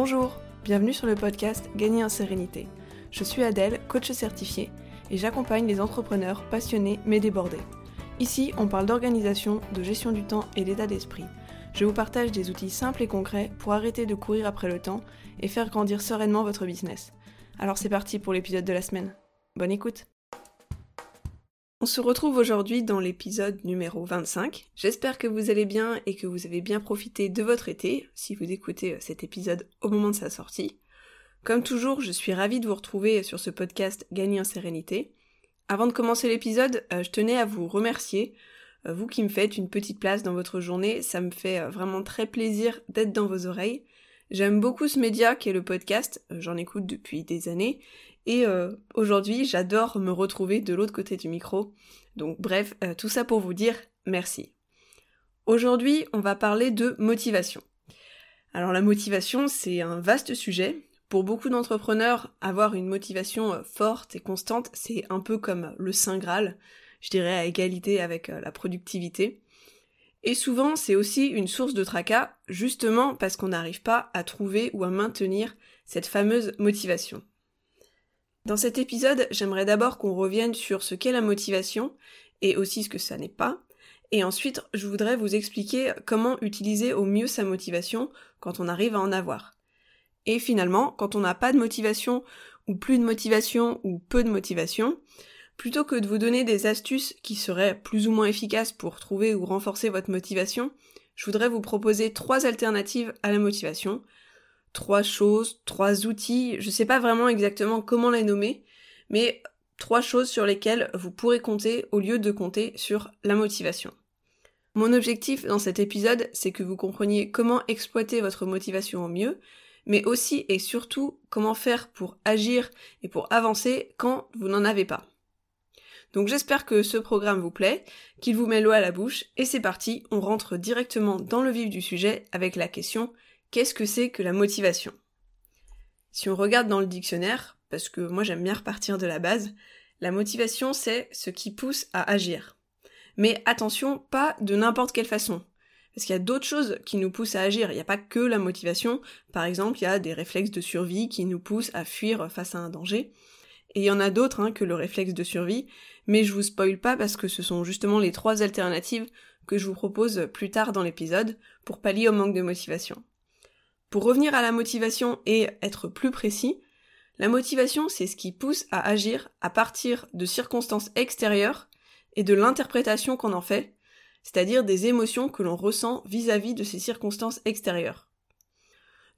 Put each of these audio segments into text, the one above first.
Bonjour, bienvenue sur le podcast Gagner en sérénité. Je suis Adèle, coach certifié, et j'accompagne les entrepreneurs passionnés mais débordés. Ici, on parle d'organisation, de gestion du temps et d'état d'esprit. Je vous partage des outils simples et concrets pour arrêter de courir après le temps et faire grandir sereinement votre business. Alors c'est parti pour l'épisode de la semaine. Bonne écoute on se retrouve aujourd'hui dans l'épisode numéro 25. J'espère que vous allez bien et que vous avez bien profité de votre été, si vous écoutez euh, cet épisode au moment de sa sortie. Comme toujours, je suis ravie de vous retrouver sur ce podcast Gagner en sérénité. Avant de commencer l'épisode, euh, je tenais à vous remercier, euh, vous qui me faites une petite place dans votre journée, ça me fait vraiment très plaisir d'être dans vos oreilles. J'aime beaucoup ce média qui est le podcast, j'en écoute depuis des années, et euh, aujourd'hui, j'adore me retrouver de l'autre côté du micro. Donc bref, euh, tout ça pour vous dire merci. Aujourd'hui, on va parler de motivation. Alors la motivation, c'est un vaste sujet. Pour beaucoup d'entrepreneurs, avoir une motivation euh, forte et constante, c'est un peu comme le Saint Graal, je dirais à égalité avec la productivité. Et souvent, c'est aussi une source de tracas, justement parce qu'on n'arrive pas à trouver ou à maintenir cette fameuse motivation. Dans cet épisode, j'aimerais d'abord qu'on revienne sur ce qu'est la motivation et aussi ce que ça n'est pas. Et ensuite, je voudrais vous expliquer comment utiliser au mieux sa motivation quand on arrive à en avoir. Et finalement, quand on n'a pas de motivation, ou plus de motivation, ou peu de motivation, plutôt que de vous donner des astuces qui seraient plus ou moins efficaces pour trouver ou renforcer votre motivation, je voudrais vous proposer trois alternatives à la motivation, trois choses, trois outils, je sais pas vraiment exactement comment les nommer, mais trois choses sur lesquelles vous pourrez compter au lieu de compter sur la motivation. Mon objectif dans cet épisode, c'est que vous compreniez comment exploiter votre motivation au mieux, mais aussi et surtout comment faire pour agir et pour avancer quand vous n'en avez pas. Donc j'espère que ce programme vous plaît, qu'il vous met l'eau à la bouche, et c'est parti, on rentre directement dans le vif du sujet avec la question Qu'est-ce que c'est que la motivation? Si on regarde dans le dictionnaire, parce que moi j'aime bien repartir de la base, la motivation c'est ce qui pousse à agir. Mais attention, pas de n'importe quelle façon. Parce qu'il y a d'autres choses qui nous poussent à agir. Il n'y a pas que la motivation. Par exemple, il y a des réflexes de survie qui nous poussent à fuir face à un danger. Et il y en a d'autres hein, que le réflexe de survie. Mais je vous spoil pas parce que ce sont justement les trois alternatives que je vous propose plus tard dans l'épisode pour pallier au manque de motivation. Pour revenir à la motivation et être plus précis, la motivation c'est ce qui pousse à agir à partir de circonstances extérieures et de l'interprétation qu'on en fait, c'est-à-dire des émotions que l'on ressent vis-à-vis de ces circonstances extérieures.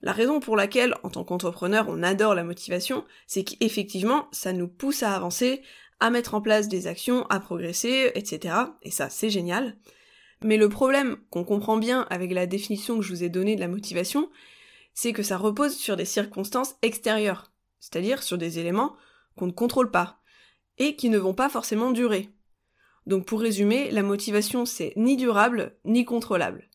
La raison pour laquelle, en tant qu'entrepreneur, on adore la motivation, c'est qu'effectivement, ça nous pousse à avancer, à mettre en place des actions, à progresser, etc. Et ça, c'est génial. Mais le problème qu'on comprend bien avec la définition que je vous ai donnée de la motivation, c'est que ça repose sur des circonstances extérieures, c'est-à-dire sur des éléments qu'on ne contrôle pas, et qui ne vont pas forcément durer. Donc pour résumer, la motivation c'est ni durable ni contrôlable.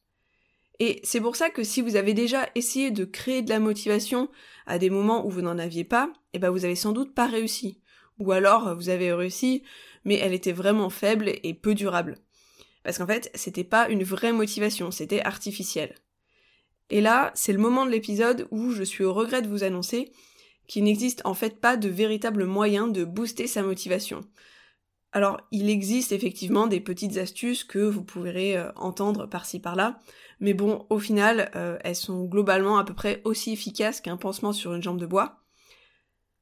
Et c'est pour ça que si vous avez déjà essayé de créer de la motivation à des moments où vous n'en aviez pas, eh ben vous avez sans doute pas réussi. Ou alors vous avez réussi, mais elle était vraiment faible et peu durable. Parce qu'en fait, c'était pas une vraie motivation, c'était artificiel. Et là, c'est le moment de l'épisode où je suis au regret de vous annoncer qu'il n'existe en fait pas de véritable moyen de booster sa motivation. Alors, il existe effectivement des petites astuces que vous pourrez euh, entendre par-ci par-là, mais bon, au final, euh, elles sont globalement à peu près aussi efficaces qu'un pansement sur une jambe de bois.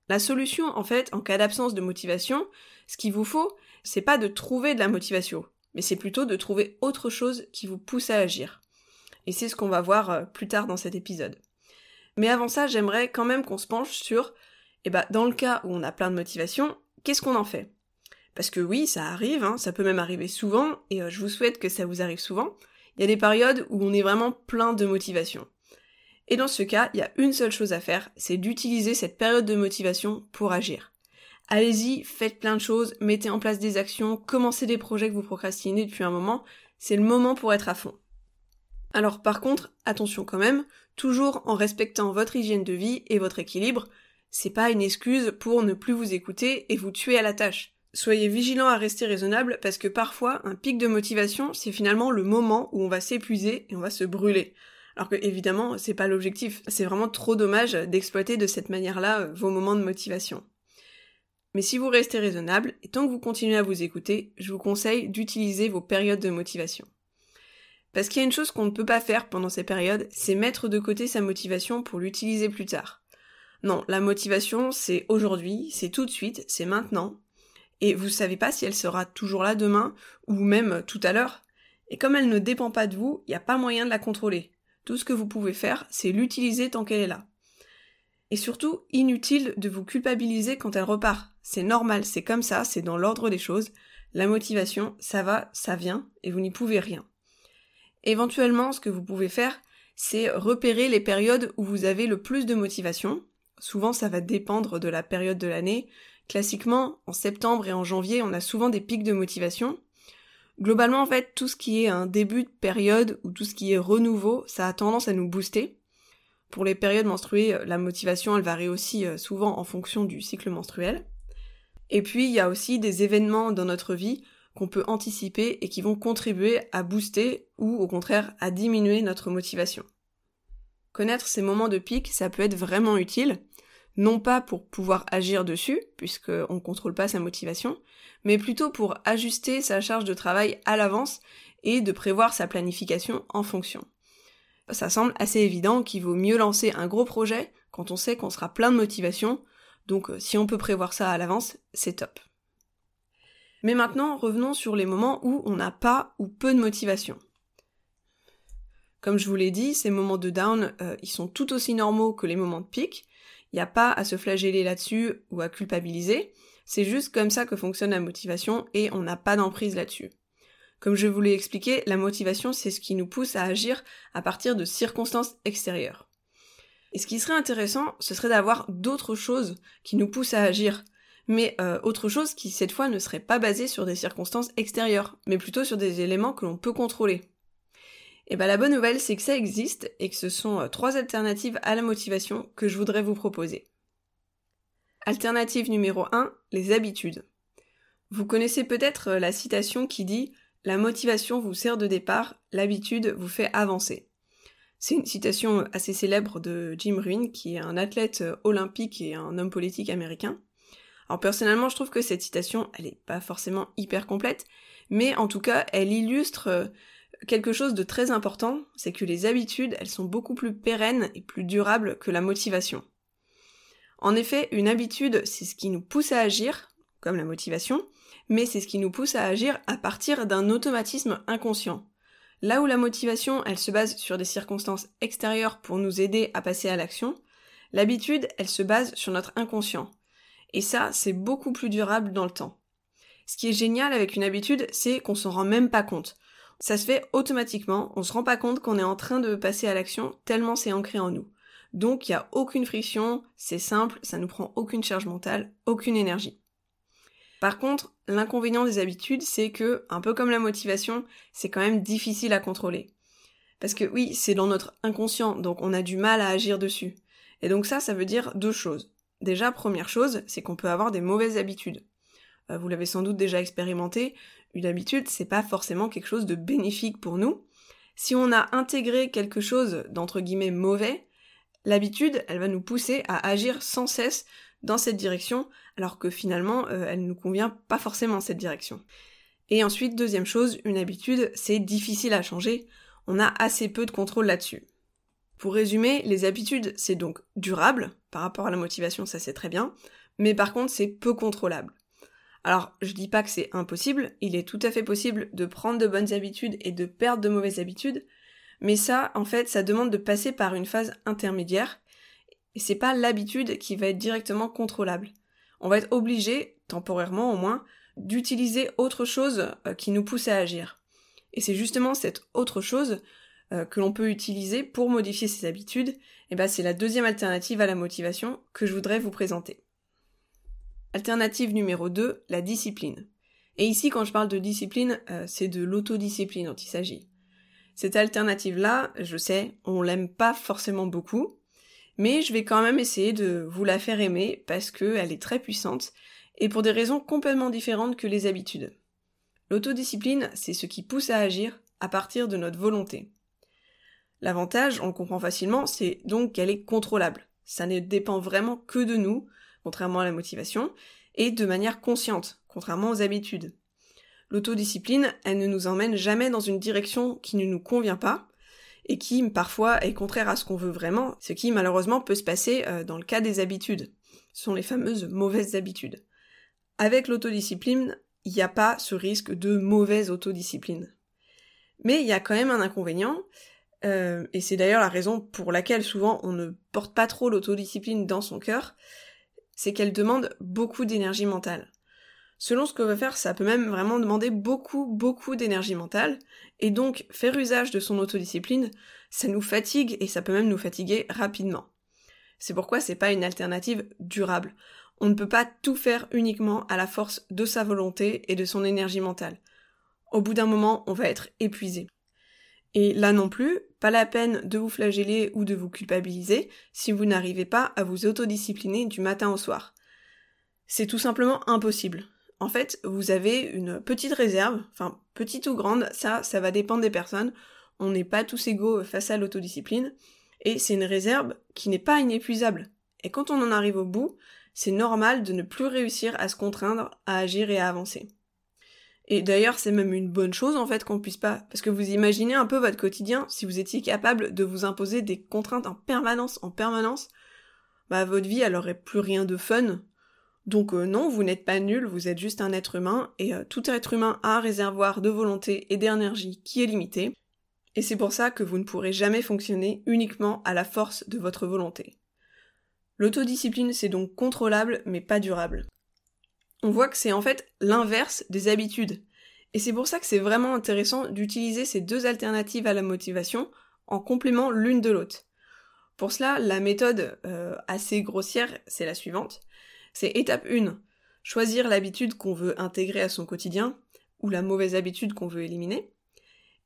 La solution, en fait, en cas d'absence de motivation, ce qu'il vous faut, c'est pas de trouver de la motivation, mais c'est plutôt de trouver autre chose qui vous pousse à agir. Et c'est ce qu'on va voir euh, plus tard dans cet épisode. Mais avant ça, j'aimerais quand même qu'on se penche sur, eh ben, dans le cas où on a plein de motivation, qu'est-ce qu'on en fait? Parce que oui, ça arrive, hein, ça peut même arriver souvent, et euh, je vous souhaite que ça vous arrive souvent. Il y a des périodes où on est vraiment plein de motivation. Et dans ce cas, il y a une seule chose à faire, c'est d'utiliser cette période de motivation pour agir. Allez-y, faites plein de choses, mettez en place des actions, commencez des projets que vous procrastinez depuis un moment, c'est le moment pour être à fond. Alors par contre, attention quand même, toujours en respectant votre hygiène de vie et votre équilibre, c'est pas une excuse pour ne plus vous écouter et vous tuer à la tâche. Soyez vigilant à rester raisonnable parce que parfois un pic de motivation c'est finalement le moment où on va s'épuiser et on va se brûler. Alors que évidemment, c'est pas l'objectif. C'est vraiment trop dommage d'exploiter de cette manière-là euh, vos moments de motivation. Mais si vous restez raisonnable, et tant que vous continuez à vous écouter, je vous conseille d'utiliser vos périodes de motivation. Parce qu'il y a une chose qu'on ne peut pas faire pendant ces périodes, c'est mettre de côté sa motivation pour l'utiliser plus tard. Non, la motivation, c'est aujourd'hui, c'est tout de suite, c'est maintenant. Et vous savez pas si elle sera toujours là demain, ou même tout à l'heure. Et comme elle ne dépend pas de vous, il n'y a pas moyen de la contrôler. Tout ce que vous pouvez faire, c'est l'utiliser tant qu'elle est là. Et surtout, inutile de vous culpabiliser quand elle repart. C'est normal, c'est comme ça, c'est dans l'ordre des choses. La motivation, ça va, ça vient, et vous n'y pouvez rien. Éventuellement, ce que vous pouvez faire, c'est repérer les périodes où vous avez le plus de motivation. Souvent, ça va dépendre de la période de l'année. Classiquement, en septembre et en janvier, on a souvent des pics de motivation. Globalement, en fait, tout ce qui est un début de période ou tout ce qui est renouveau, ça a tendance à nous booster. Pour les périodes menstruées, la motivation, elle varie aussi euh, souvent en fonction du cycle menstruel. Et puis, il y a aussi des événements dans notre vie qu'on peut anticiper et qui vont contribuer à booster ou au contraire à diminuer notre motivation. Connaître ces moments de pic, ça peut être vraiment utile, non pas pour pouvoir agir dessus, puisqu'on ne contrôle pas sa motivation, mais plutôt pour ajuster sa charge de travail à l'avance et de prévoir sa planification en fonction. Ça semble assez évident qu'il vaut mieux lancer un gros projet quand on sait qu'on sera plein de motivation, donc euh, si on peut prévoir ça à l'avance, c'est top. Mais maintenant, revenons sur les moments où on n'a pas ou peu de motivation. Comme je vous l'ai dit, ces moments de down, euh, ils sont tout aussi normaux que les moments de pic. Il n'y a pas à se flageller là-dessus ou à culpabiliser. C'est juste comme ça que fonctionne la motivation et on n'a pas d'emprise là-dessus. Comme je vous l'ai expliqué, la motivation, c'est ce qui nous pousse à agir à partir de circonstances extérieures. Et ce qui serait intéressant, ce serait d'avoir d'autres choses qui nous poussent à agir, mais euh, autre chose qui cette fois ne serait pas basée sur des circonstances extérieures, mais plutôt sur des éléments que l'on peut contrôler. Et bien la bonne nouvelle, c'est que ça existe et que ce sont euh, trois alternatives à la motivation que je voudrais vous proposer. Alternative numéro 1, les habitudes. Vous connaissez peut-être euh, la citation qui dit La motivation vous sert de départ, l'habitude vous fait avancer. C'est une citation assez célèbre de Jim Rohn, qui est un athlète olympique et un homme politique américain. Alors personnellement, je trouve que cette citation, elle est pas forcément hyper complète, mais en tout cas, elle illustre euh, quelque chose de très important, c'est que les habitudes, elles sont beaucoup plus pérennes et plus durables que la motivation. En effet, une habitude, c'est ce qui nous pousse à agir, comme la motivation, mais c'est ce qui nous pousse à agir à partir d'un automatisme inconscient. Là où la motivation, elle se base sur des circonstances extérieures pour nous aider à passer à l'action, l'habitude, elle se base sur notre inconscient. Et ça, c'est beaucoup plus durable dans le temps. Ce qui est génial avec une habitude, c'est qu'on s'en rend même pas compte. Ça se fait automatiquement, on se rend pas compte qu'on est en train de passer à l'action tellement c'est ancré en nous. Donc il n'y a aucune friction, c'est simple, ça nous prend aucune charge mentale, aucune énergie. Par contre, l'inconvénient des habitudes, c'est que, un peu comme la motivation, c'est quand même difficile à contrôler. Parce que oui, c'est dans notre inconscient, donc on a du mal à agir dessus. Et donc ça, ça veut dire deux choses. Déjà, première chose, c'est qu'on peut avoir des mauvaises habitudes. Euh, vous l'avez sans doute déjà expérimenté, une habitude, c'est pas forcément quelque chose de bénéfique pour nous. Si on a intégré quelque chose d'entre guillemets mauvais, l'habitude, elle va nous pousser à agir sans cesse dans cette direction, alors que finalement, euh, elle ne nous convient pas forcément cette direction. Et ensuite, deuxième chose, une habitude, c'est difficile à changer, on a assez peu de contrôle là-dessus. Pour résumer, les habitudes, c'est donc durable, par rapport à la motivation, ça c'est très bien, mais par contre, c'est peu contrôlable. Alors, je dis pas que c'est impossible, il est tout à fait possible de prendre de bonnes habitudes et de perdre de mauvaises habitudes, mais ça, en fait, ça demande de passer par une phase intermédiaire, et c'est pas l'habitude qui va être directement contrôlable. On va être obligé, temporairement au moins, d'utiliser autre chose euh, qui nous pousse à agir. Et c'est justement cette autre chose euh, que l'on peut utiliser pour modifier ses habitudes, et eh ben c'est la deuxième alternative à la motivation que je voudrais vous présenter. Alternative numéro 2, la discipline. Et ici, quand je parle de discipline, euh, c'est de l'autodiscipline dont il s'agit. Cette alternative-là, je sais, on l'aime pas forcément beaucoup, mais je vais quand même essayer de vous la faire aimer parce qu'elle est très puissante et pour des raisons complètement différentes que les habitudes. L'autodiscipline, c'est ce qui pousse à agir à partir de notre volonté. L'avantage, on le comprend facilement, c'est donc qu'elle est contrôlable. Ça ne dépend vraiment que de nous, contrairement à la motivation, et de manière consciente, contrairement aux habitudes. L'autodiscipline, elle ne nous emmène jamais dans une direction qui ne nous convient pas, et qui parfois est contraire à ce qu'on veut vraiment, ce qui malheureusement peut se passer euh, dans le cas des habitudes. Ce sont les fameuses mauvaises habitudes. Avec l'autodiscipline, il n'y a pas ce risque de mauvaise autodiscipline. Mais il y a quand même un inconvénient, euh, et c'est d'ailleurs la raison pour laquelle souvent on ne porte pas trop l'autodiscipline dans son cœur, c'est qu'elle demande beaucoup d'énergie mentale. Selon ce que veut faire, ça peut même vraiment demander beaucoup, beaucoup d'énergie mentale, et donc faire usage de son autodiscipline, ça nous fatigue et ça peut même nous fatiguer rapidement. C'est pourquoi c'est pas une alternative durable. On ne peut pas tout faire uniquement à la force de sa volonté et de son énergie mentale. Au bout d'un moment, on va être épuisé. Et là non plus, pas la peine de vous flageller ou de vous culpabiliser si vous n'arrivez pas à vous autodiscipliner du matin au soir. C'est tout simplement impossible. En fait, vous avez une petite réserve, enfin petite ou grande, ça, ça va dépendre des personnes. On n'est pas tous égaux face à l'autodiscipline, et c'est une réserve qui n'est pas inépuisable. Et quand on en arrive au bout, c'est normal de ne plus réussir à se contraindre à agir et à avancer. Et d'ailleurs, c'est même une bonne chose en fait qu'on puisse pas, parce que vous imaginez un peu votre quotidien, si vous étiez capable de vous imposer des contraintes en permanence, en permanence, bah votre vie elle aurait plus rien de fun. Donc euh, non, vous n'êtes pas nul, vous êtes juste un être humain, et euh, tout être humain a un réservoir de volonté et d'énergie qui est limité, et c'est pour ça que vous ne pourrez jamais fonctionner uniquement à la force de votre volonté. L'autodiscipline c'est donc contrôlable mais pas durable on voit que c'est en fait l'inverse des habitudes. Et c'est pour ça que c'est vraiment intéressant d'utiliser ces deux alternatives à la motivation en complément l'une de l'autre. Pour cela, la méthode euh, assez grossière, c'est la suivante. C'est étape 1, choisir l'habitude qu'on veut intégrer à son quotidien, ou la mauvaise habitude qu'on veut éliminer.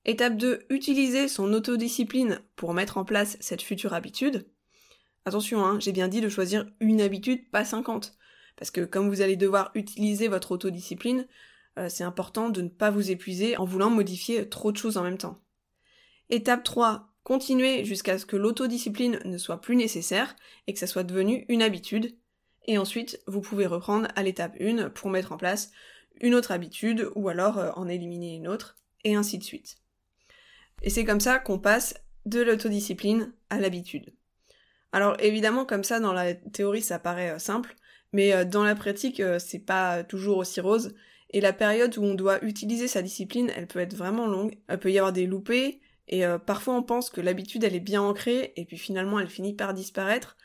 Étape 2, utiliser son autodiscipline pour mettre en place cette future habitude. Attention, hein, j'ai bien dit de choisir une habitude, pas 50. Parce que comme vous allez devoir utiliser votre autodiscipline, euh, c'est important de ne pas vous épuiser en voulant modifier trop de choses en même temps. Étape 3. Continuez jusqu'à ce que l'autodiscipline ne soit plus nécessaire et que ça soit devenu une habitude. Et ensuite, vous pouvez reprendre à l'étape 1 pour mettre en place une autre habitude ou alors euh, en éliminer une autre, et ainsi de suite. Et c'est comme ça qu'on passe de l'autodiscipline à l'habitude. Alors évidemment, comme ça, dans la théorie, ça paraît euh, simple, mais euh, dans la pratique, euh, c'est pas toujours aussi rose. Et la période où on doit utiliser sa discipline, elle peut être vraiment longue. Il peut y avoir des loupés, et euh, parfois on pense que l'habitude elle est bien ancrée, et puis finalement elle finit par disparaître.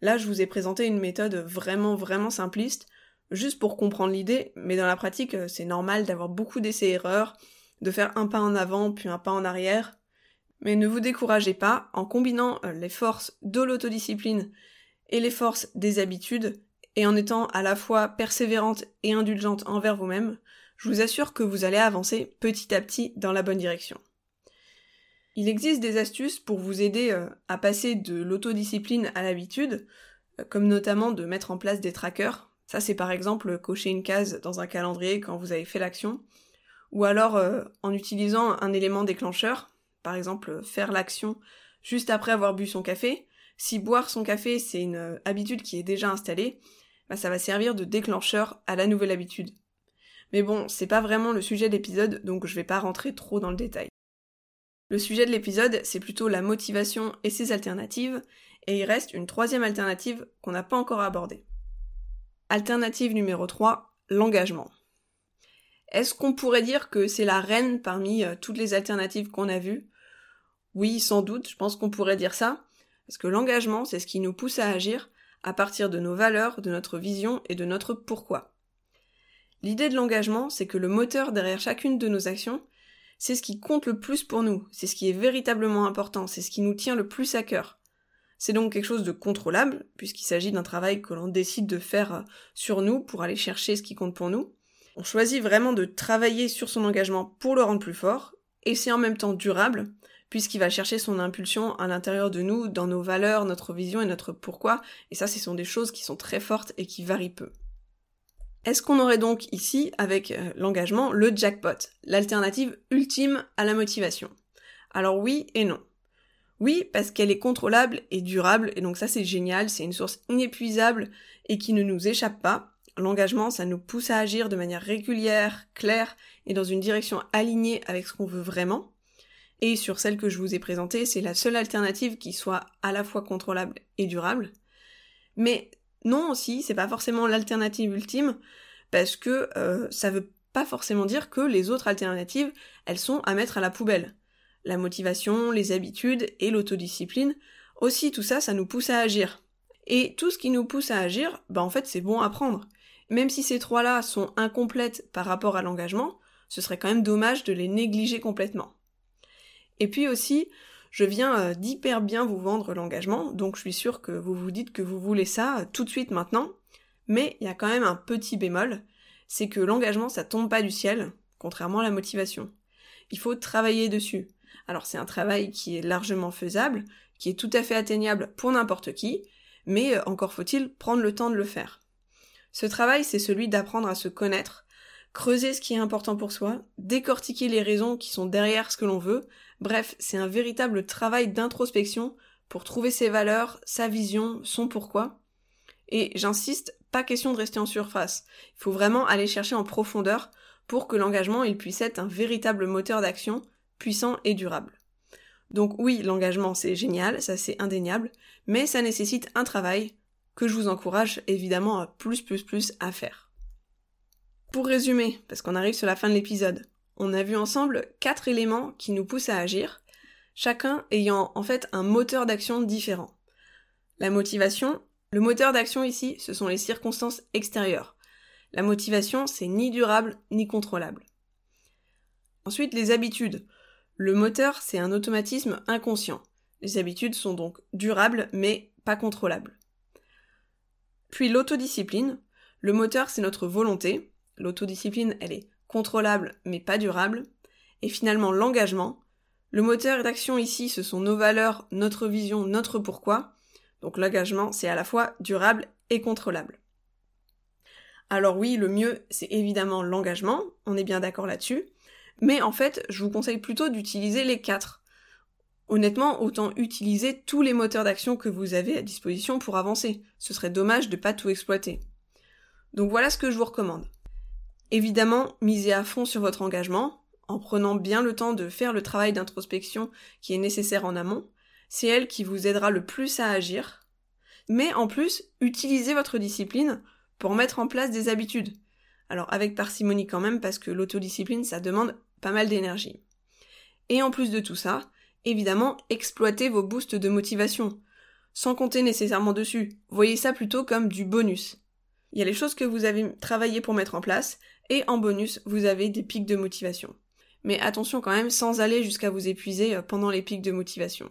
Là, je vous ai présenté une méthode vraiment vraiment simpliste, juste pour comprendre l'idée, mais dans la pratique, c'est normal d'avoir beaucoup d'essais-erreurs, de faire un pas en avant puis un pas en arrière. Mais ne vous découragez pas, en combinant les forces de l'autodiscipline et les forces des habitudes, et en étant à la fois persévérante et indulgente envers vous-même, je vous assure que vous allez avancer petit à petit dans la bonne direction. Il existe des astuces pour vous aider euh, à passer de l'autodiscipline à l'habitude, euh, comme notamment de mettre en place des trackers. Ça c'est par exemple cocher une case dans un calendrier quand vous avez fait l'action, ou alors euh, en utilisant un élément déclencheur, par exemple faire l'action juste après avoir bu son café. Si boire son café c'est une habitude qui est déjà installée, bah, ça va servir de déclencheur à la nouvelle habitude. Mais bon, c'est pas vraiment le sujet de l'épisode, donc je vais pas rentrer trop dans le détail. Le sujet de l'épisode, c'est plutôt la motivation et ses alternatives, et il reste une troisième alternative qu'on n'a pas encore abordée. Alternative numéro 3, l'engagement. Est-ce qu'on pourrait dire que c'est la reine parmi euh, toutes les alternatives qu'on a vues? Oui, sans doute, je pense qu'on pourrait dire ça, parce que l'engagement, c'est ce qui nous pousse à agir, à partir de nos valeurs, de notre vision et de notre pourquoi. L'idée de l'engagement, c'est que le moteur derrière chacune de nos actions, c'est ce qui compte le plus pour nous, c'est ce qui est véritablement important, c'est ce qui nous tient le plus à cœur. C'est donc quelque chose de contrôlable, puisqu'il s'agit d'un travail que l'on décide de faire sur nous pour aller chercher ce qui compte pour nous. On choisit vraiment de travailler sur son engagement pour le rendre plus fort, et c'est en même temps durable, puisqu'il va chercher son impulsion à l'intérieur de nous, dans nos valeurs, notre vision et notre pourquoi, et ça ce sont des choses qui sont très fortes et qui varient peu. Est-ce qu'on aurait donc ici, avec euh, l'engagement, le jackpot, l'alternative ultime à la motivation? Alors oui et non. Oui, parce qu'elle est contrôlable et durable, et donc ça c'est génial, c'est une source inépuisable et qui ne nous échappe pas. L'engagement, ça nous pousse à agir de manière régulière, claire et dans une direction alignée avec ce qu'on veut vraiment. Et sur celle que je vous ai présentée, c'est la seule alternative qui soit à la fois contrôlable et durable. Mais non aussi, c'est pas forcément l'alternative ultime, parce que euh, ça veut pas forcément dire que les autres alternatives, elles sont à mettre à la poubelle. La motivation, les habitudes et l'autodiscipline, aussi tout ça, ça nous pousse à agir. Et tout ce qui nous pousse à agir, bah en fait c'est bon à prendre. Même si ces trois-là sont incomplètes par rapport à l'engagement, ce serait quand même dommage de les négliger complètement. Et puis aussi, je viens euh, d'hyper bien vous vendre l'engagement, donc je suis sûre que vous vous dites que vous voulez ça euh, tout de suite maintenant, mais il y a quand même un petit bémol, c'est que l'engagement ça tombe pas du ciel, contrairement à la motivation. Il faut travailler dessus. Alors c'est un travail qui est largement faisable, qui est tout à fait atteignable pour n'importe qui, mais euh, encore faut-il prendre le temps de le faire. Ce travail, c'est celui d'apprendre à se connaître, creuser ce qui est important pour soi, décortiquer les raisons qui sont derrière ce que l'on veut, bref, c'est un véritable travail d'introspection pour trouver ses valeurs, sa vision, son pourquoi. Et j'insiste, pas question de rester en surface. Il faut vraiment aller chercher en profondeur pour que l'engagement il puisse être un véritable moteur d'action puissant et durable. Donc oui, l'engagement c'est génial, ça c'est indéniable, mais ça nécessite un travail que je vous encourage évidemment à plus plus plus à faire. Pour résumer, parce qu'on arrive sur la fin de l'épisode, on a vu ensemble quatre éléments qui nous poussent à agir, chacun ayant en fait un moteur d'action différent. La motivation, le moteur d'action ici, ce sont les circonstances extérieures. La motivation, c'est ni durable ni contrôlable. Ensuite, les habitudes. Le moteur, c'est un automatisme inconscient. Les habitudes sont donc durables mais pas contrôlables. Puis l'autodiscipline. Le moteur, c'est notre volonté. L'autodiscipline, elle est contrôlable mais pas durable. Et finalement, l'engagement. Le moteur d'action ici, ce sont nos valeurs, notre vision, notre pourquoi. Donc l'engagement, c'est à la fois durable et contrôlable. Alors oui, le mieux, c'est évidemment l'engagement, on est bien d'accord là-dessus. Mais en fait, je vous conseille plutôt d'utiliser les quatre. Honnêtement, autant utiliser tous les moteurs d'action que vous avez à disposition pour avancer. Ce serait dommage de pas tout exploiter. Donc voilà ce que je vous recommande. Évidemment, misez à fond sur votre engagement, en prenant bien le temps de faire le travail d'introspection qui est nécessaire en amont. C'est elle qui vous aidera le plus à agir. Mais en plus, utilisez votre discipline pour mettre en place des habitudes. Alors avec parcimonie quand même, parce que l'autodiscipline, ça demande pas mal d'énergie. Et en plus de tout ça, évidemment, exploitez vos boosts de motivation. Sans compter nécessairement dessus. Voyez ça plutôt comme du bonus. Il y a les choses que vous avez travaillé pour mettre en place, et en bonus, vous avez des pics de motivation. Mais attention quand même, sans aller jusqu'à vous épuiser euh, pendant les pics de motivation.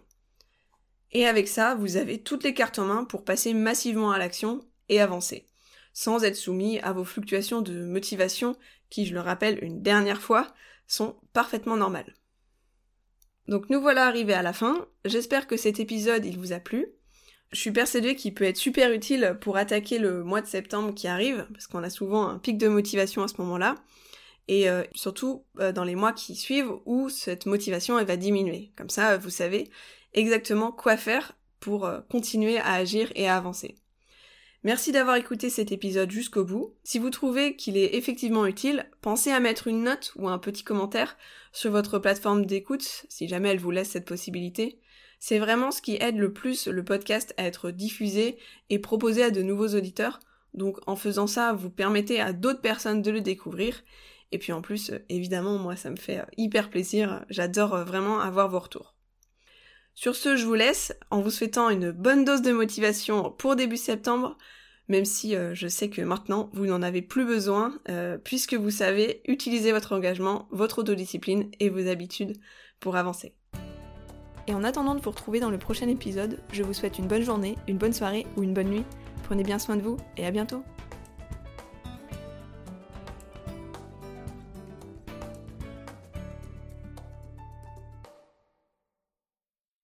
Et avec ça, vous avez toutes les cartes en main pour passer massivement à l'action et avancer, sans être soumis à vos fluctuations de motivation qui, je le rappelle une dernière fois, sont parfaitement normales. Donc nous voilà arrivés à la fin, j'espère que cet épisode il vous a plu. Je suis persuadée qu'il peut être super utile pour attaquer le mois de septembre qui arrive, parce qu'on a souvent un pic de motivation à ce moment-là, et euh, surtout euh, dans les mois qui suivent où cette motivation va diminuer. Comme ça, vous savez exactement quoi faire pour euh, continuer à agir et à avancer. Merci d'avoir écouté cet épisode jusqu'au bout. Si vous trouvez qu'il est effectivement utile, pensez à mettre une note ou un petit commentaire sur votre plateforme d'écoute, si jamais elle vous laisse cette possibilité. C'est vraiment ce qui aide le plus le podcast à être diffusé et proposé à de nouveaux auditeurs. Donc en faisant ça, vous permettez à d'autres personnes de le découvrir. Et puis en plus, évidemment, moi, ça me fait hyper plaisir. J'adore vraiment avoir vos retours. Sur ce, je vous laisse en vous souhaitant une bonne dose de motivation pour début septembre, même si euh, je sais que maintenant vous n'en avez plus besoin, euh, puisque vous savez utiliser votre engagement, votre autodiscipline et vos habitudes pour avancer. Et en attendant de vous retrouver dans le prochain épisode, je vous souhaite une bonne journée, une bonne soirée ou une bonne nuit. Prenez bien soin de vous et à bientôt